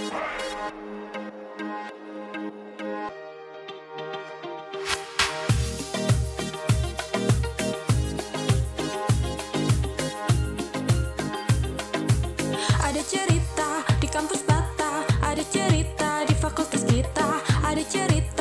Ada cerita di kampus Bata, ada cerita di fakultas kita, ada cerita